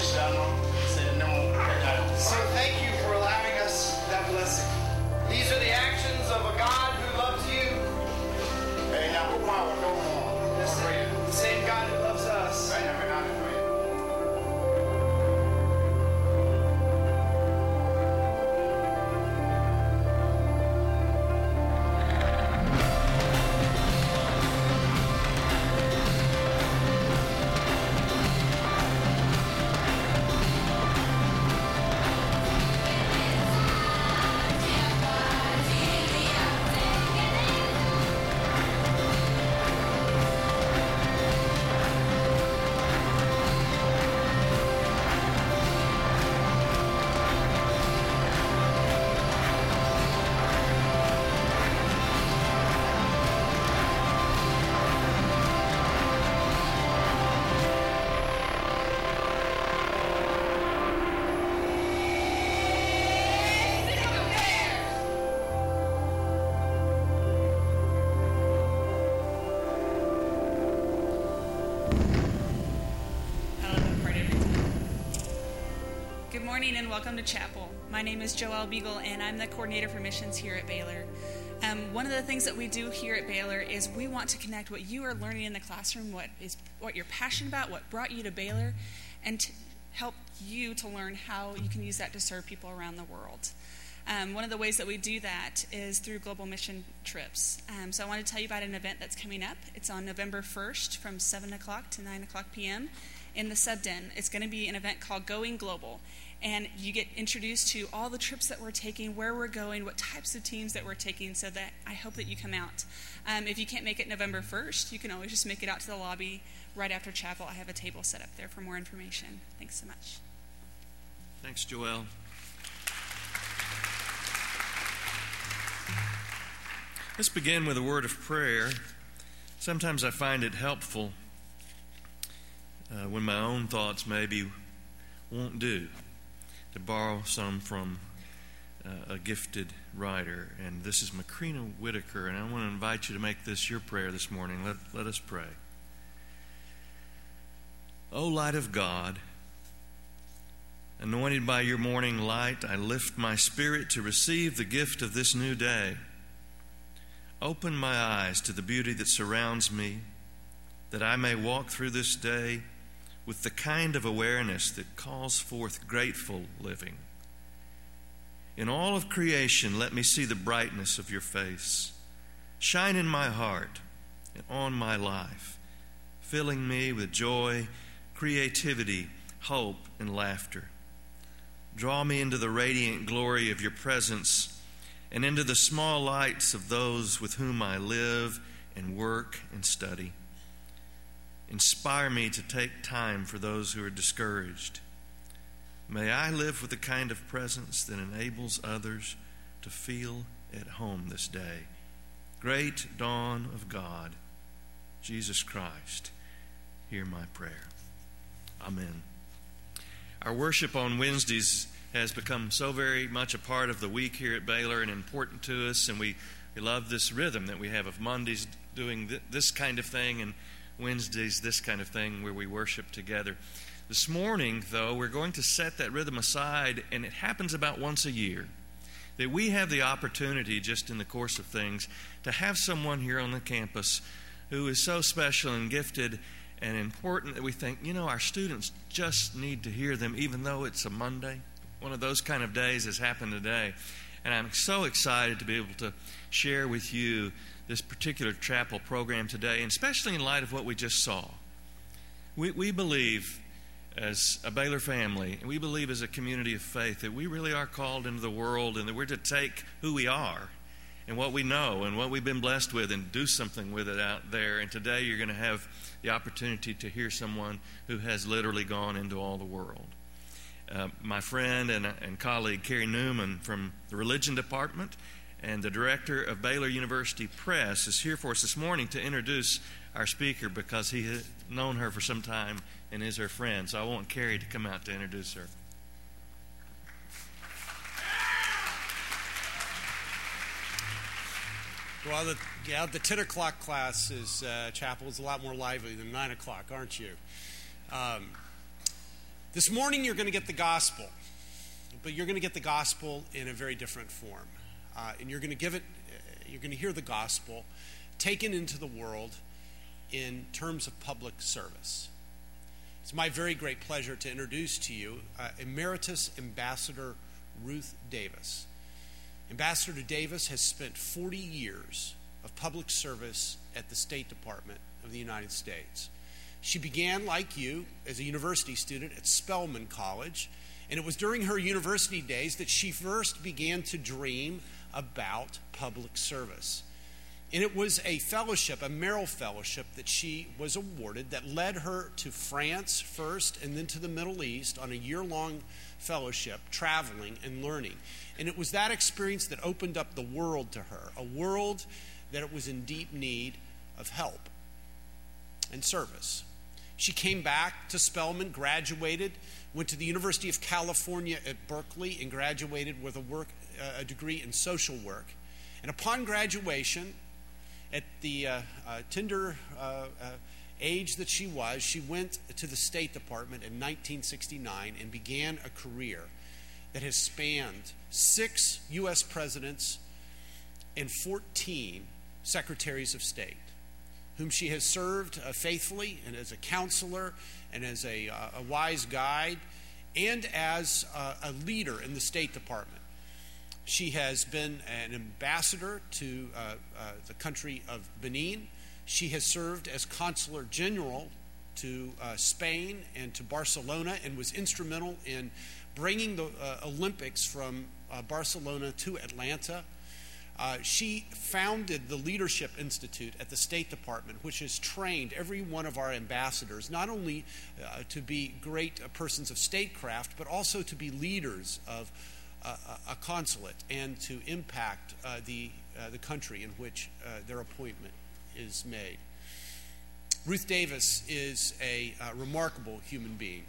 So thank you for morning and welcome to chapel. My name is Joelle Beagle and I'm the coordinator for missions here at Baylor. Um, one of the things that we do here at Baylor is we want to connect what you are learning in the classroom, what is what you're passionate about, what brought you to Baylor, and to help you to learn how you can use that to serve people around the world. Um, one of the ways that we do that is through global mission trips. Um, so I want to tell you about an event that's coming up. It's on November 1st from 7 o'clock to 9 o'clock p.m. in the Subden. It's going to be an event called Going Global. And you get introduced to all the trips that we're taking, where we're going, what types of teams that we're taking, so that I hope that you come out. Um, if you can't make it November 1st, you can always just make it out to the lobby right after chapel. I have a table set up there for more information. Thanks so much. Thanks, Joelle. Let's begin with a word of prayer. Sometimes I find it helpful uh, when my own thoughts maybe won't do to borrow some from uh, a gifted writer. And this is Macrina Wiederkehr, and I want to invite you to make this your prayer this morning. Let, let us pray. O light of God, anointed by your morning light, I lift my spirit to receive the gift of this new day. Open my eyes to the beauty that surrounds me, that I may walk through this day with the kind of awareness that calls forth grateful living. In all of creation, let me see the brightness of your face. Shine in my heart and on my life, filling me with joy, creativity, hope, and laughter. Draw me into the radiant glory of your presence and into the small lights of those with whom I live and work and study. Inspire me to take time for those who are discouraged. May I live with the kind of presence that enables others to feel at home this day. Great dawn of God, Jesus Christ, hear my prayer. Amen. Our worship on Wednesdays has become so very much a part of the week here at Baylor and important to us, and we, we love this rhythm that we have of Mondays doing th- this kind of thing and Wednesdays this kind of thing where we worship together. This morning, though, we're going to set that rhythm aside, and it happens about once a year that we have the opportunity, just in the course of things, to have someone here on the campus who is so special and gifted and important that we think, you know, our students just need to hear them, even though it's a Monday. One of those kind of days has happened today. And I'm so excited to be able to share with you this particular chapel program today, and especially in light of what we just saw. We, we believe as a Baylor family, and we believe as a community of faith that we really are called into the world and that we're to take who we are and what we know and what we've been blessed with and do something with it out there. And today you're going to have the opportunity to hear someone who has literally gone into all the world. Uh, my friend and, and colleague Carey Newman from the religion department and the director of Baylor University Press is here for us this morning to introduce our speaker because he has known her for some time and is her friend. So I want Carey to come out to introduce her. Well, the, yeah, the 10 o'clock class is uh, chapel is a lot more lively than 9 o'clock, aren't you? Um, This morning, you're going to get the gospel, but you're going to get the gospel in a very different form. Uh, and you're going to give it, uh, you're going to hear the gospel taken into the world in terms of public service. It's my very great pleasure to introduce to you uh, Emeritus Ambassador Ruth Davis. Ambassador Davis has spent 40 years of public service at the State Department of the United States. She began, like you, as a university student at Spelman College, and it was during her university days that she first began to dream about public service. And it was a fellowship, a Merrill Fellowship, that she was awarded that led her to France first and then to the Middle East on a year long fellowship, traveling and learning. And it was that experience that opened up the world to her, a world that it was in deep need of help and service. She came back to Spelman, graduated, went to the University of California at Berkeley, and graduated with a, work, a degree in social work. And upon graduation, at the uh, uh, tender uh, uh, age that she was, she went to the State Department in 1969 and began a career that has spanned six U.S. presidents and 14 secretaries of state, whom she has served uh, faithfully and as a counselor and as a, uh, a wise guide and as a leader in the State Department. She has been an ambassador to uh, uh, the country of Benin. She has served as consular general to uh, Spain and to Barcelona and was instrumental in bringing the uh, Olympics from uh, Barcelona to Atlanta. Uh, she founded the Leadership Institute at the State Department, which has trained every one of our ambassadors not only to be great persons of statecraft, but also to be leaders of a, consulate and to impact uh, the, uh, the country in which uh, their appointment is made. Ruth Davis is a uh, remarkable human being.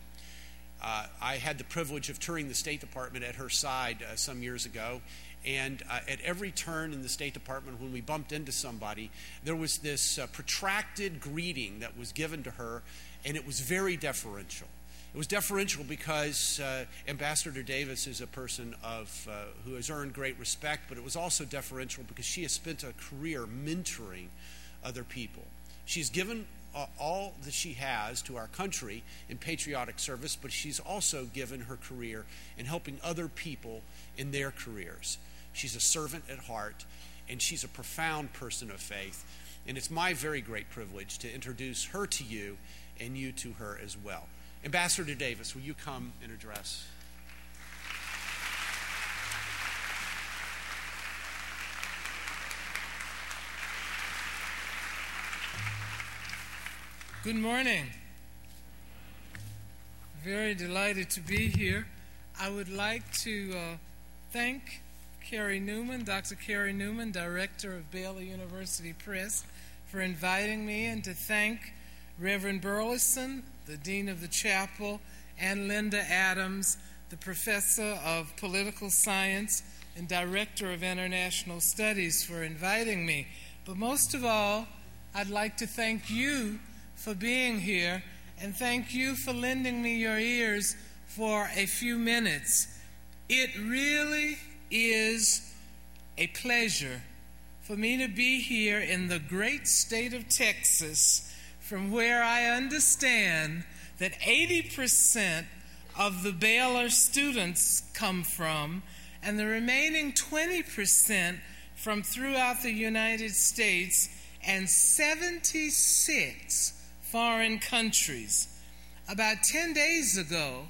Uh, I had the privilege of touring the State Department at her side some years ago, and uh, at every turn in the State Department, when we bumped into somebody, there was this uh, protracted greeting that was given to her, and it was very deferential. It was deferential because uh, Ambassador Davis is a person of, uh, who has earned great respect, but it was also deferential because she has spent a career mentoring other people. She's given uh, all that she has to our country in patriotic service, but she's also given her career in helping other people in their careers. She's a servant at heart, and she's a profound person of faith. And it's my very great privilege to introduce her to you and you to her as well. Ambassador Davis, will you come and address? Good morning. Very delighted to be here. I would like to uh, thank Carey Newman, Dr. Carey Newman, Director of Baylor University Press, for inviting me, and to thank Reverend Burleson, the Dean of the Chapel, and Linda Adams, the Professor of Political Science and Director of International Studies, for inviting me. But most of all, I'd like to thank you for being here and thank you for lending me your ears for a few minutes. It really is a pleasure for me to be here in the great state of Texas from where I understand that 80% of the Baylor students come from, and the remaining 20% from throughout the United States and 76 foreign countries. About 10 days ago,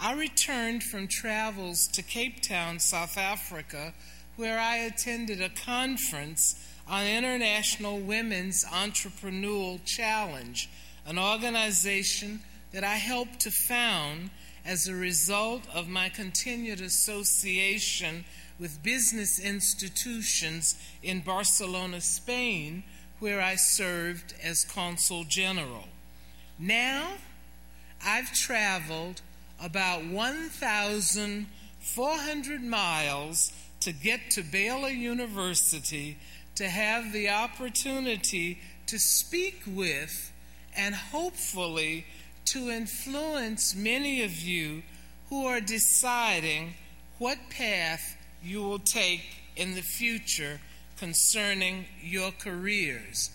I returned from travels to Cape Town, South Africa, where I attended a conference on International Women's Entrepreneurial Challenge, an organization that I helped to found as a result of my continued association with business institutions in Barcelona, Spain, where I served as consul general. Now, I've traveled about 1,400 miles to get to Baylor University to have the opportunity to speak with and hopefully to influence many of you who are deciding what path you will take in the future concerning your careers.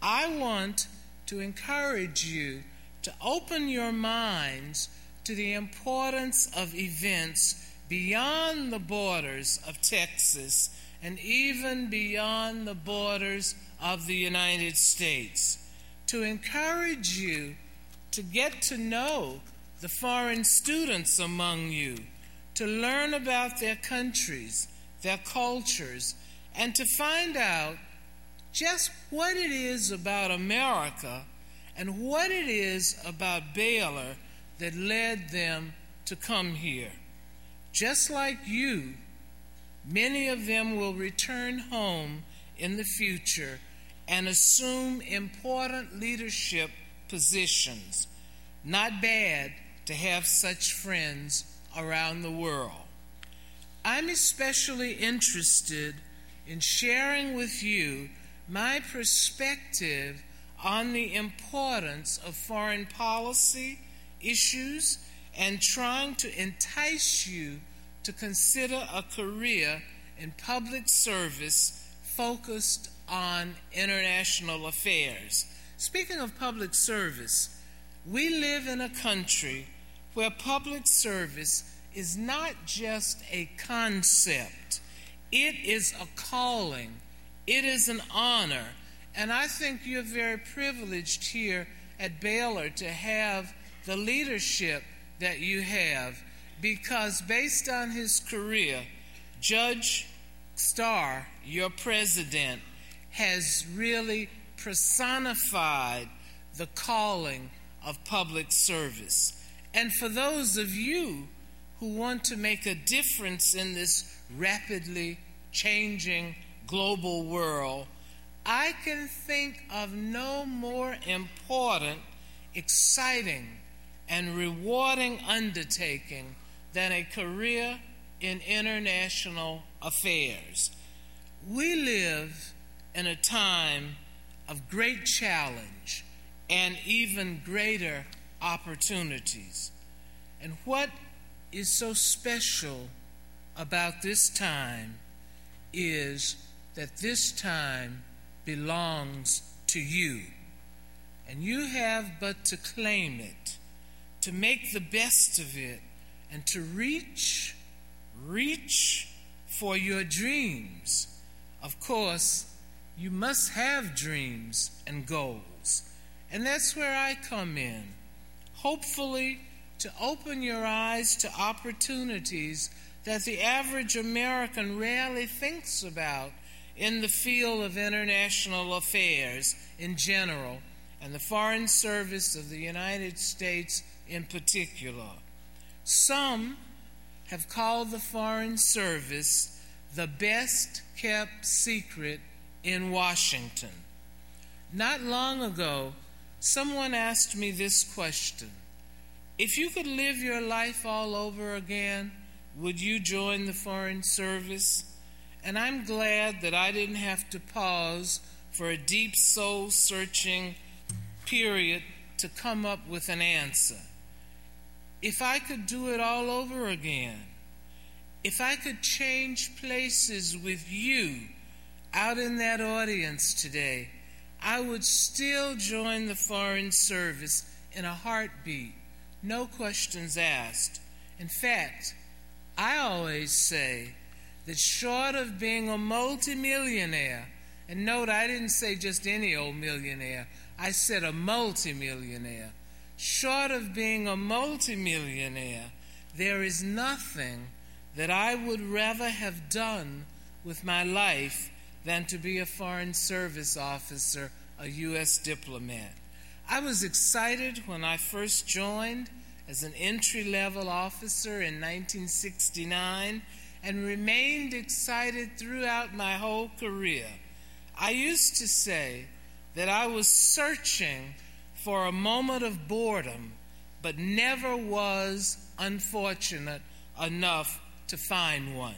I want to encourage you to open your minds to the importance of events beyond the borders of Texas and even beyond the borders of the United States. To encourage you to get to know the foreign students among you, to learn about their countries, their cultures, and to find out just what it is about America and what it is about Baylor that led them to come here. Just like you, many of them will return home in the future and assume important leadership positions. Not bad to have such friends around the world. I'm especially interested in sharing with you my perspective on the importance of foreign policy issues and trying to entice you to consider a career in public service focused on international affairs. Speaking of public service, we live in a country where public service is not just a concept, it is a calling, it is an honor. And I think you're very privileged here at Baylor to have the leadership that you have because, based on his career, Judge Starr, your president, has really personified the calling of public service. And for those of you who want to make a difference in this rapidly changing global world, I can think of no more important, exciting, and rewarding undertaking than a career in international affairs. We live in a time of great challenge and even greater opportunities. And what is so special about this time is that this time belongs to you. And you have but to claim it, to make the best of it, and to reach, reach for your dreams. Of course, you must have dreams and goals. And that's where I come in. Hopefully, to open your eyes to opportunities that the average American rarely thinks about in the field of international affairs in general and the Foreign Service of the United States in particular. Some have called the Foreign Service the best kept secret in Washington. Not long ago, someone asked me this question If you could live your life all over again, would you join the Foreign Service? And I'm glad that I didn't have to pause for a deep soul searching period to come up with an answer. If I could do it all over again, if I could change places with you out in that audience today, I would still join the Foreign Service in a heartbeat, no questions asked. In fact, I always say that short of being a multimillionaire, and note I didn't say just any old millionaire, I said a multimillionaire. Short of being a multimillionaire, there is nothing that I would rather have done with my life than to be a Foreign Service officer, a U.S. diplomat. I was excited when I first joined as an entry level officer in 1969 and remained excited throughout my whole career. I used to say that I was searching for a moment of boredom, but never was unfortunate enough to find one.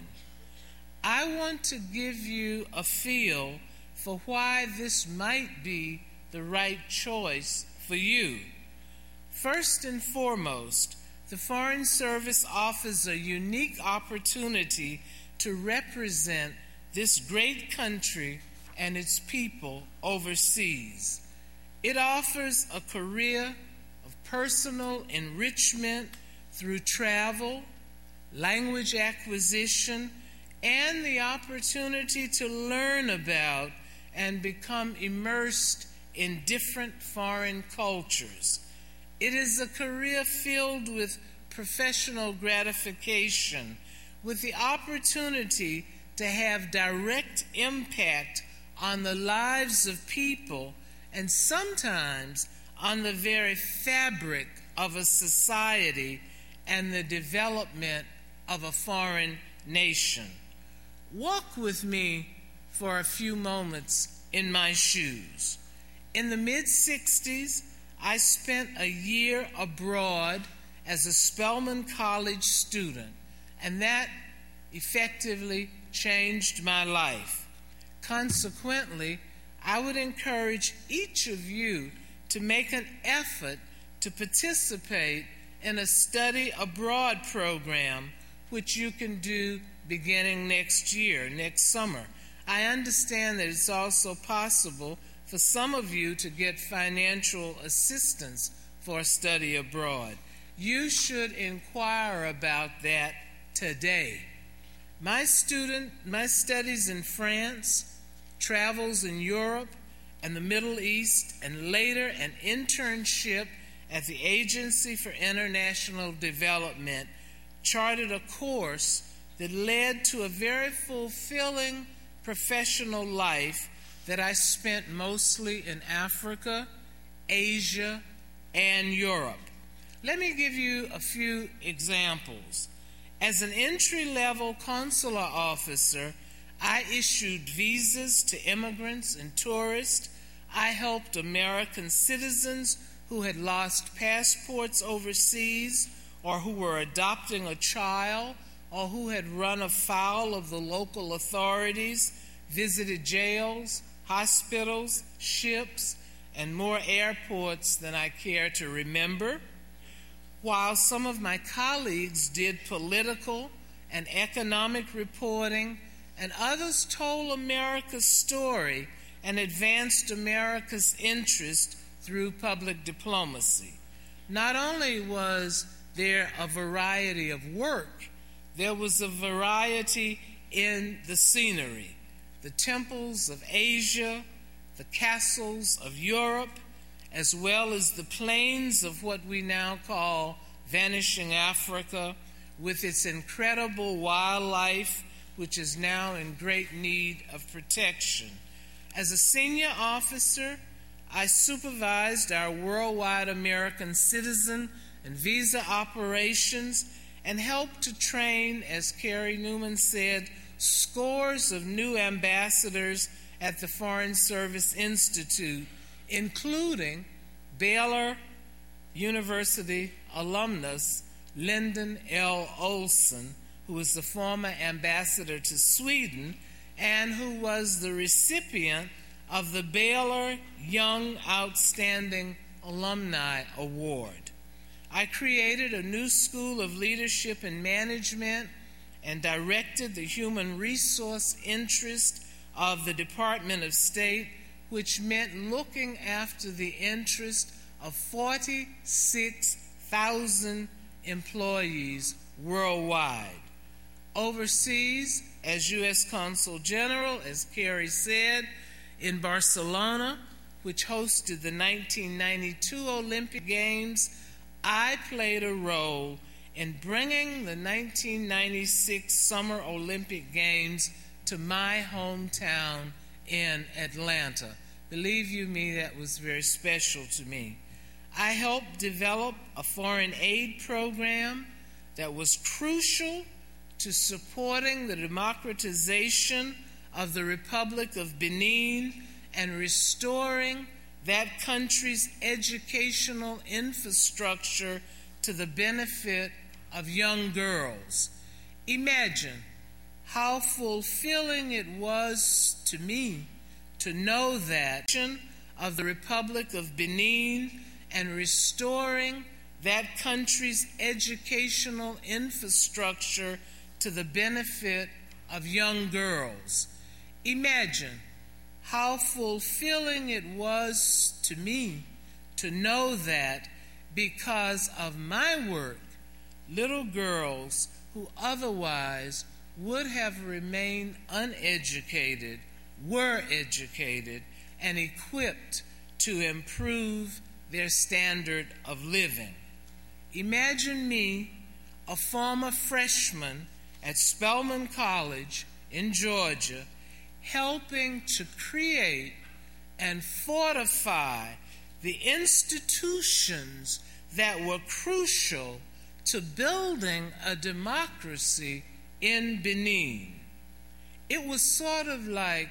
I want to give you a feel for why this might be the right choice for you. First and foremost, the Foreign Service offers a unique opportunity to represent this great country and its people overseas. It offers a career of personal enrichment through travel, language acquisition, and the opportunity to learn about and become immersed in different foreign cultures. It is a career filled with professional gratification, with the opportunity to have direct impact on the lives of people and sometimes on the very fabric of a society and the development of a foreign nation. Walk with me for a few moments in my shoes. In the mid 60s, I spent a year abroad as a Spelman College student, and that effectively changed my life. Consequently, I would encourage each of you to make an effort to participate in a study abroad program, which you can do beginning next year, next summer. I understand that it's also possible for some of you to get financial assistance for a study abroad. You should inquire about that today. My student, my studies in France, travels in Europe and the Middle East, and later an internship at the Agency for International Development charted a course that led to a very fulfilling professional life that I spent mostly in Africa, Asia, and Europe. Let me give you a few examples. As an entry level consular officer, I issued visas to immigrants and tourists. I helped American citizens who had lost passports overseas or who were adopting a child or who had run afoul of the local authorities, visited jails, hospitals, ships, and more airports than I care to remember. While some of my colleagues did political and economic reporting, and others told America's story and advanced America's interest through public diplomacy. Not only was there a variety of work, there was a variety in the scenery. The temples of Asia, the castles of Europe, as well as the plains of what we now call vanishing Africa, with its incredible wildlife, which is now in great need of protection. As a senior officer, I supervised our worldwide American citizen and visa operations and helped to train, as Carey Newman said, scores of new ambassadors at the Foreign Service Institute, including Baylor University alumnus Lyndon L. Olson, who was the former ambassador to Sweden and who was the recipient of the Baylor Young Outstanding Alumni Award. I created a new school of leadership and management and directed the human resource interest of the Department of State, which meant looking after the interest of 46,000 employees worldwide. Overseas, as U.S. Consul General, as Carey said, in Barcelona, which hosted the 1992 Olympic Games, I played a role in bringing the 1996 Summer Olympic Games to my hometown in Atlanta. Believe you me, that was very special to me. I helped develop a foreign aid program that was crucial to supporting the democratization of the Republic of Benin and restoring that country's educational infrastructure to the benefit of young girls. Imagine how fulfilling it was to me to know that of the Republic of Benin and restoring that country's educational infrastructure to the benefit of young girls. Imagine how fulfilling it was to me to know that because of my work, little girls who otherwise would have remained uneducated were educated and equipped to improve their standard of living. Imagine me, a former freshman at Spelman College in Georgia, helping to create and fortify the institutions that were crucial to building a democracy in Benin. It was sort of like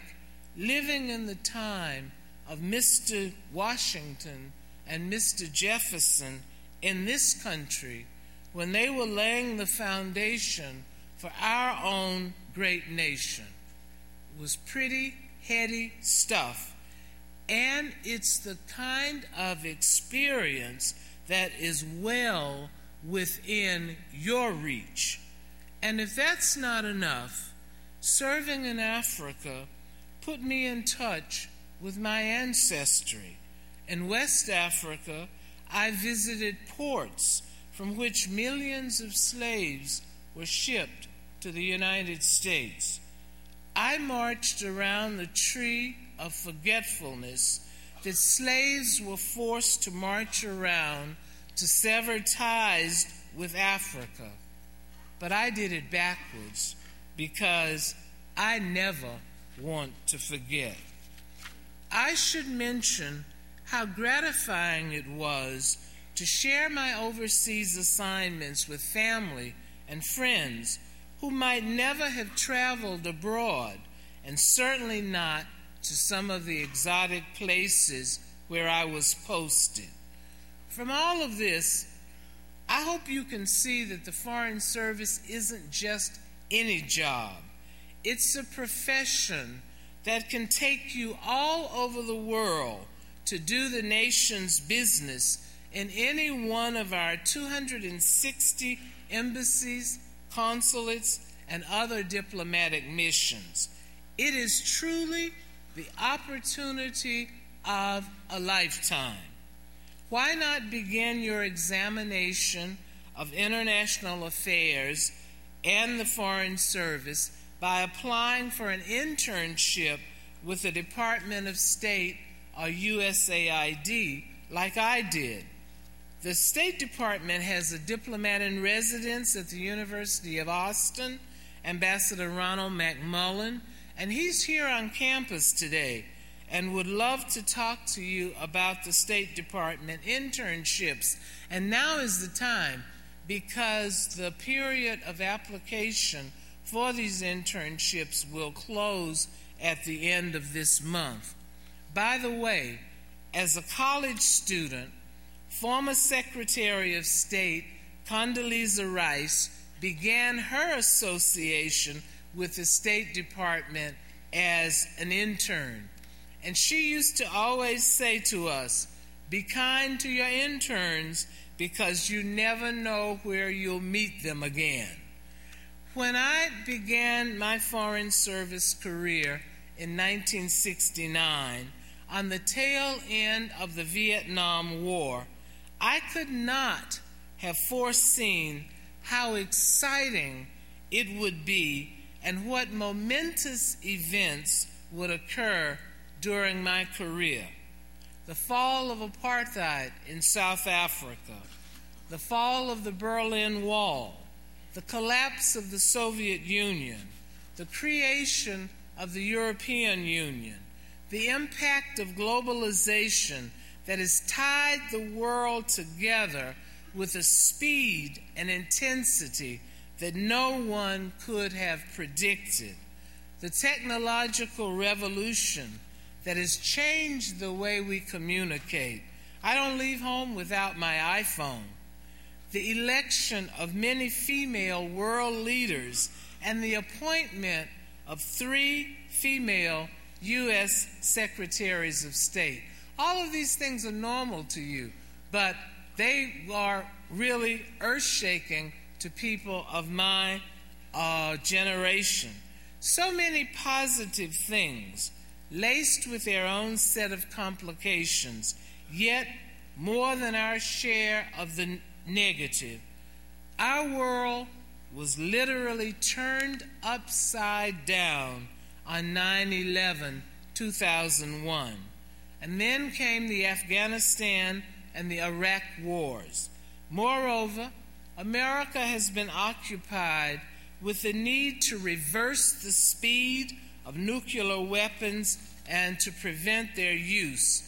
living in the time of Mr. Washington and Mr. Jefferson in this country when they were laying the foundation for our own great nation. Was pretty heady stuff, and it's the kind of experience that is well within your reach. And if that's not enough, serving in Africa put me in touch with my ancestry. In West Africa, I visited ports from which millions of slaves were shipped to the United States. I marched around the tree of forgetfulness that slaves were forced to march around to sever ties with Africa. But I did it backwards because I never want to forget. I should mention how gratifying it was to share my overseas assignments with family and friends who might never have traveled abroad, and certainly not to some of the exotic places where I was posted. From all of this, I hope you can see that the Foreign Service isn't just any job, it's a profession that can take you all over the world to do the nation's business in any one of our 260 embassies, consulates, and other diplomatic missions. It is truly the opportunity of a lifetime. Why not begin your examination of international affairs and the Foreign Service by applying for an internship with the Department of State or USAID, like I did? The State Department has a diplomat in residence at the University of Austin, Ambassador Ronald McMullen, and he's here on campus today and would love to talk to you about the State Department internships. And now is the time because the period of application for these internships will close at the end of this month. By the way, as a college student, former Secretary of State Condoleezza Rice began her association with the State Department as an intern. And she used to always say to us, Be kind to your interns because you never know where you'll meet them again. When I began my Foreign Service career in 1969, on the tail end of the Vietnam War, I could not have foreseen how exciting it would be and what momentous events would occur during my career. The fall of apartheid in South Africa, the fall of the Berlin Wall, the collapse of the Soviet Union, the creation of the European Union, the impact of globalization that has tied the world together with a speed and intensity that no one could have predicted, the technological revolution that has changed the way we communicate. I don't leave home without my iPhone. The election of many female world leaders and the appointment of three female U.S. secretaries of state. All of these things are normal to you. but they are really earth shaking to people of my uh, generation. So many positive things, laced with their own set of complications, yet more than our share of the negative. Our world was literally turned upside down on 9 11 2001. And then came the Afghanistan and the Iraq wars. Moreover, America has been occupied with the need to reverse the speed of nuclear weapons and to prevent their use.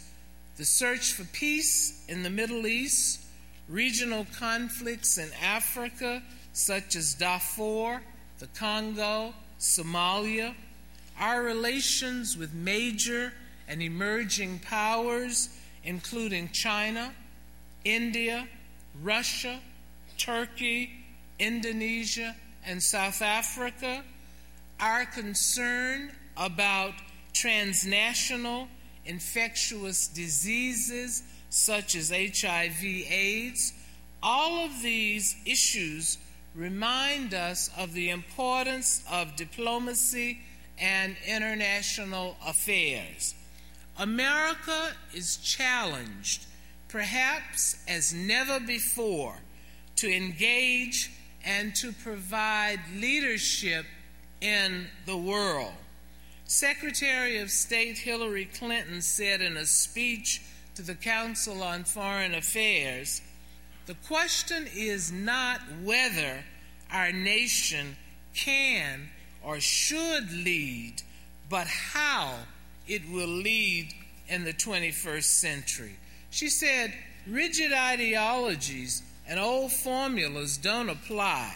The search for peace in the Middle East, regional conflicts in Africa, such as Darfur, the Congo, Somalia, our relations with major and emerging powers, including China, India, Russia, Turkey, Indonesia, and South Africa, our concern about transnational infectious diseases such as HIV, AIDS, all of these issues remind us of the importance of diplomacy and international affairs. America is challenged, perhaps as never before, to engage and to provide leadership in the world. Secretary of State Hillary Clinton said in a speech to the Council on Foreign Affairs the question is not whether our nation can or should lead, but how it will lead in the 21st century. She said, rigid ideologies and old formulas don't apply.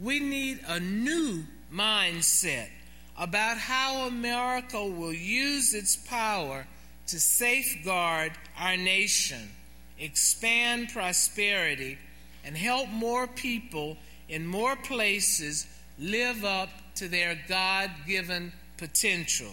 We need a new mindset about how America will use its power to safeguard our nation, expand prosperity, and help more people in more places live up to their God given potential.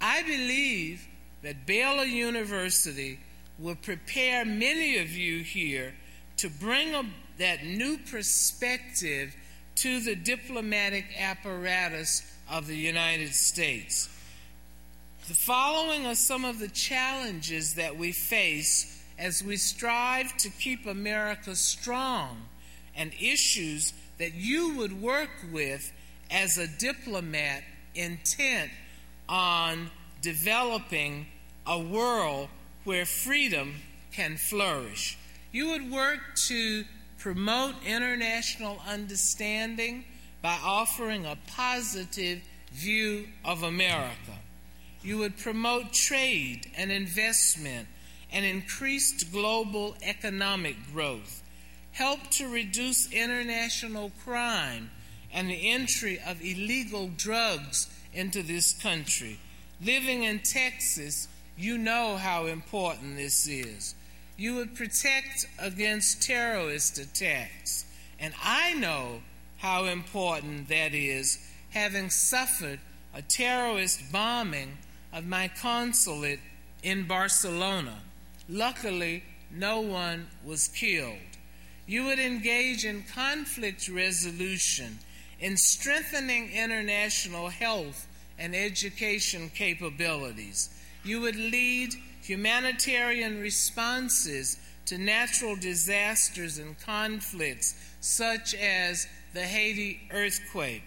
I believe that Baylor University will prepare many of you here to bring a, that new perspective to the diplomatic apparatus of the United States. The following are some of the challenges that we face as we strive to keep America strong and issues that you would work with as a diplomat intent on developing a world where freedom can flourish. You would work to promote international understanding by offering a positive view of America. You would promote trade and investment and increased global economic growth, help to reduce international crime and the entry of illegal drugs into this country. Living in Texas, you know how important this is. You would protect against terrorist attacks. And I know how important that is, having suffered a terrorist bombing of my consulate in Barcelona. Luckily, no one was killed. You would engage in conflict resolution in strengthening international health and education capabilities. You would lead humanitarian responses to natural disasters and conflicts, such as the Haiti earthquake.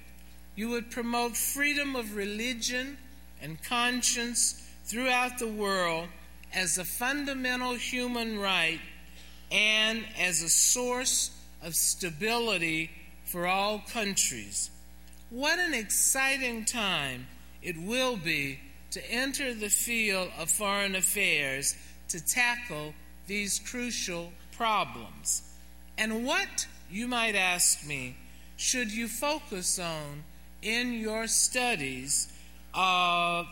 You would promote freedom of religion and conscience throughout the world as a fundamental human right and as a source of stability for all countries. What an exciting time it will be to enter the field of foreign affairs to tackle these crucial problems. And what, you might ask me, should you focus on in your studies uh,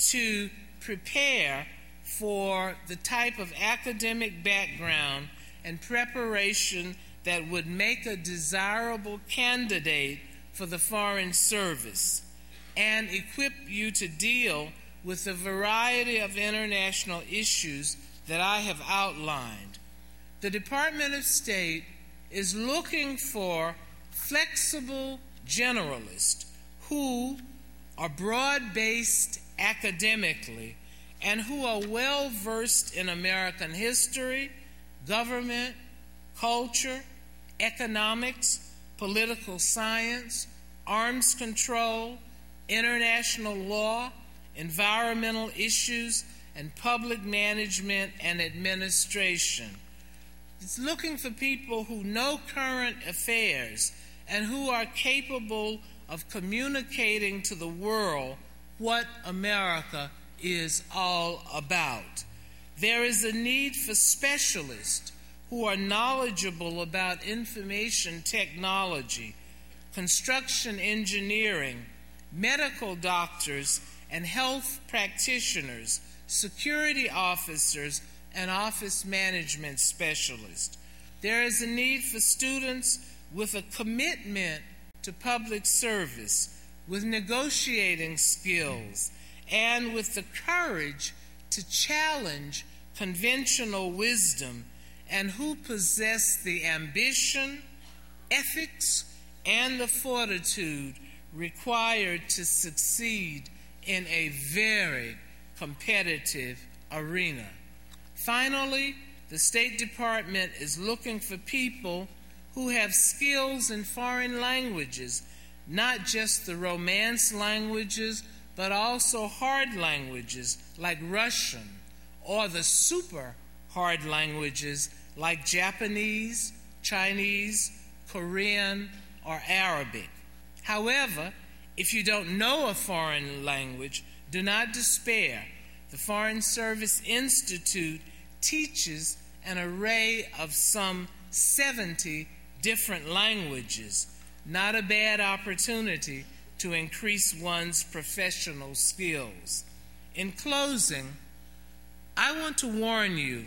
to prepare for the type of academic background and preparation that would make a desirable candidate for the Foreign Service and equip you to deal with the variety of international issues that I have outlined. the Department of State is looking for flexible generalists who are broad based academically and who are well versed in American history, government, culture, economics, political science, arms control, international law, environmental issues, and public management and administration. It's looking for people who know current affairs and who are capable of communicating to the world what America is all about. There is a need for specialists who are knowledgeable about information technology, construction engineering, medical doctors, and health practitioners, security officers, and office management specialists. There is a need for students with a commitment to public service, with negotiating skills, and with the courage to challenge conventional wisdom, and who possess the ambition, ethics, and the fortitude required to succeed in a very competitive arena. Finally, the State Department is looking for people who have skills in foreign languages, not just the Romance languages, but also hard languages like Russian or the super hard languages like Japanese, Chinese, Korean, or Arabic. However, if you don't know a foreign language, do not despair. The Foreign Service Institute teaches an array of some 70 different languages. Not a bad opportunity to increase one's professional skills. In closing, I want to warn you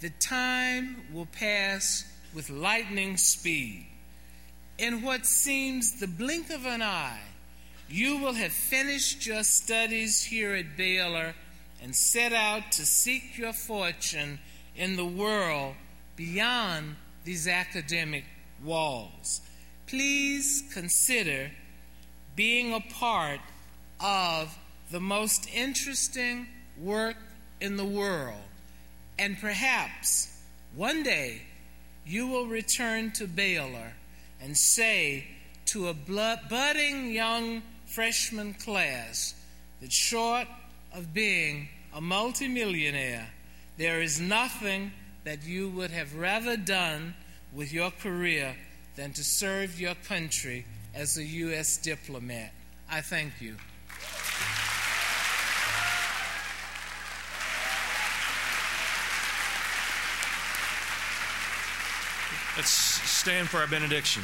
that time will pass with lightning speed. In what seems the blink of an eye, you will have finished your studies here at Baylor and set out to seek your fortune in the world beyond these academic walls. Please consider being a part of the most interesting work in the world. And perhaps one day you will return to Baylor and say to a budding young freshman class that short of being a multimillionaire, there is nothing that you would have rather done with your career than to serve your country as a U.S. diplomat. I thank you. Let's stand for our benediction.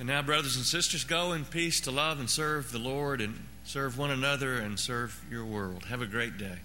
And now, brothers and sisters, go in peace to love and serve the Lord and serve one another and serve your world. Have a great day.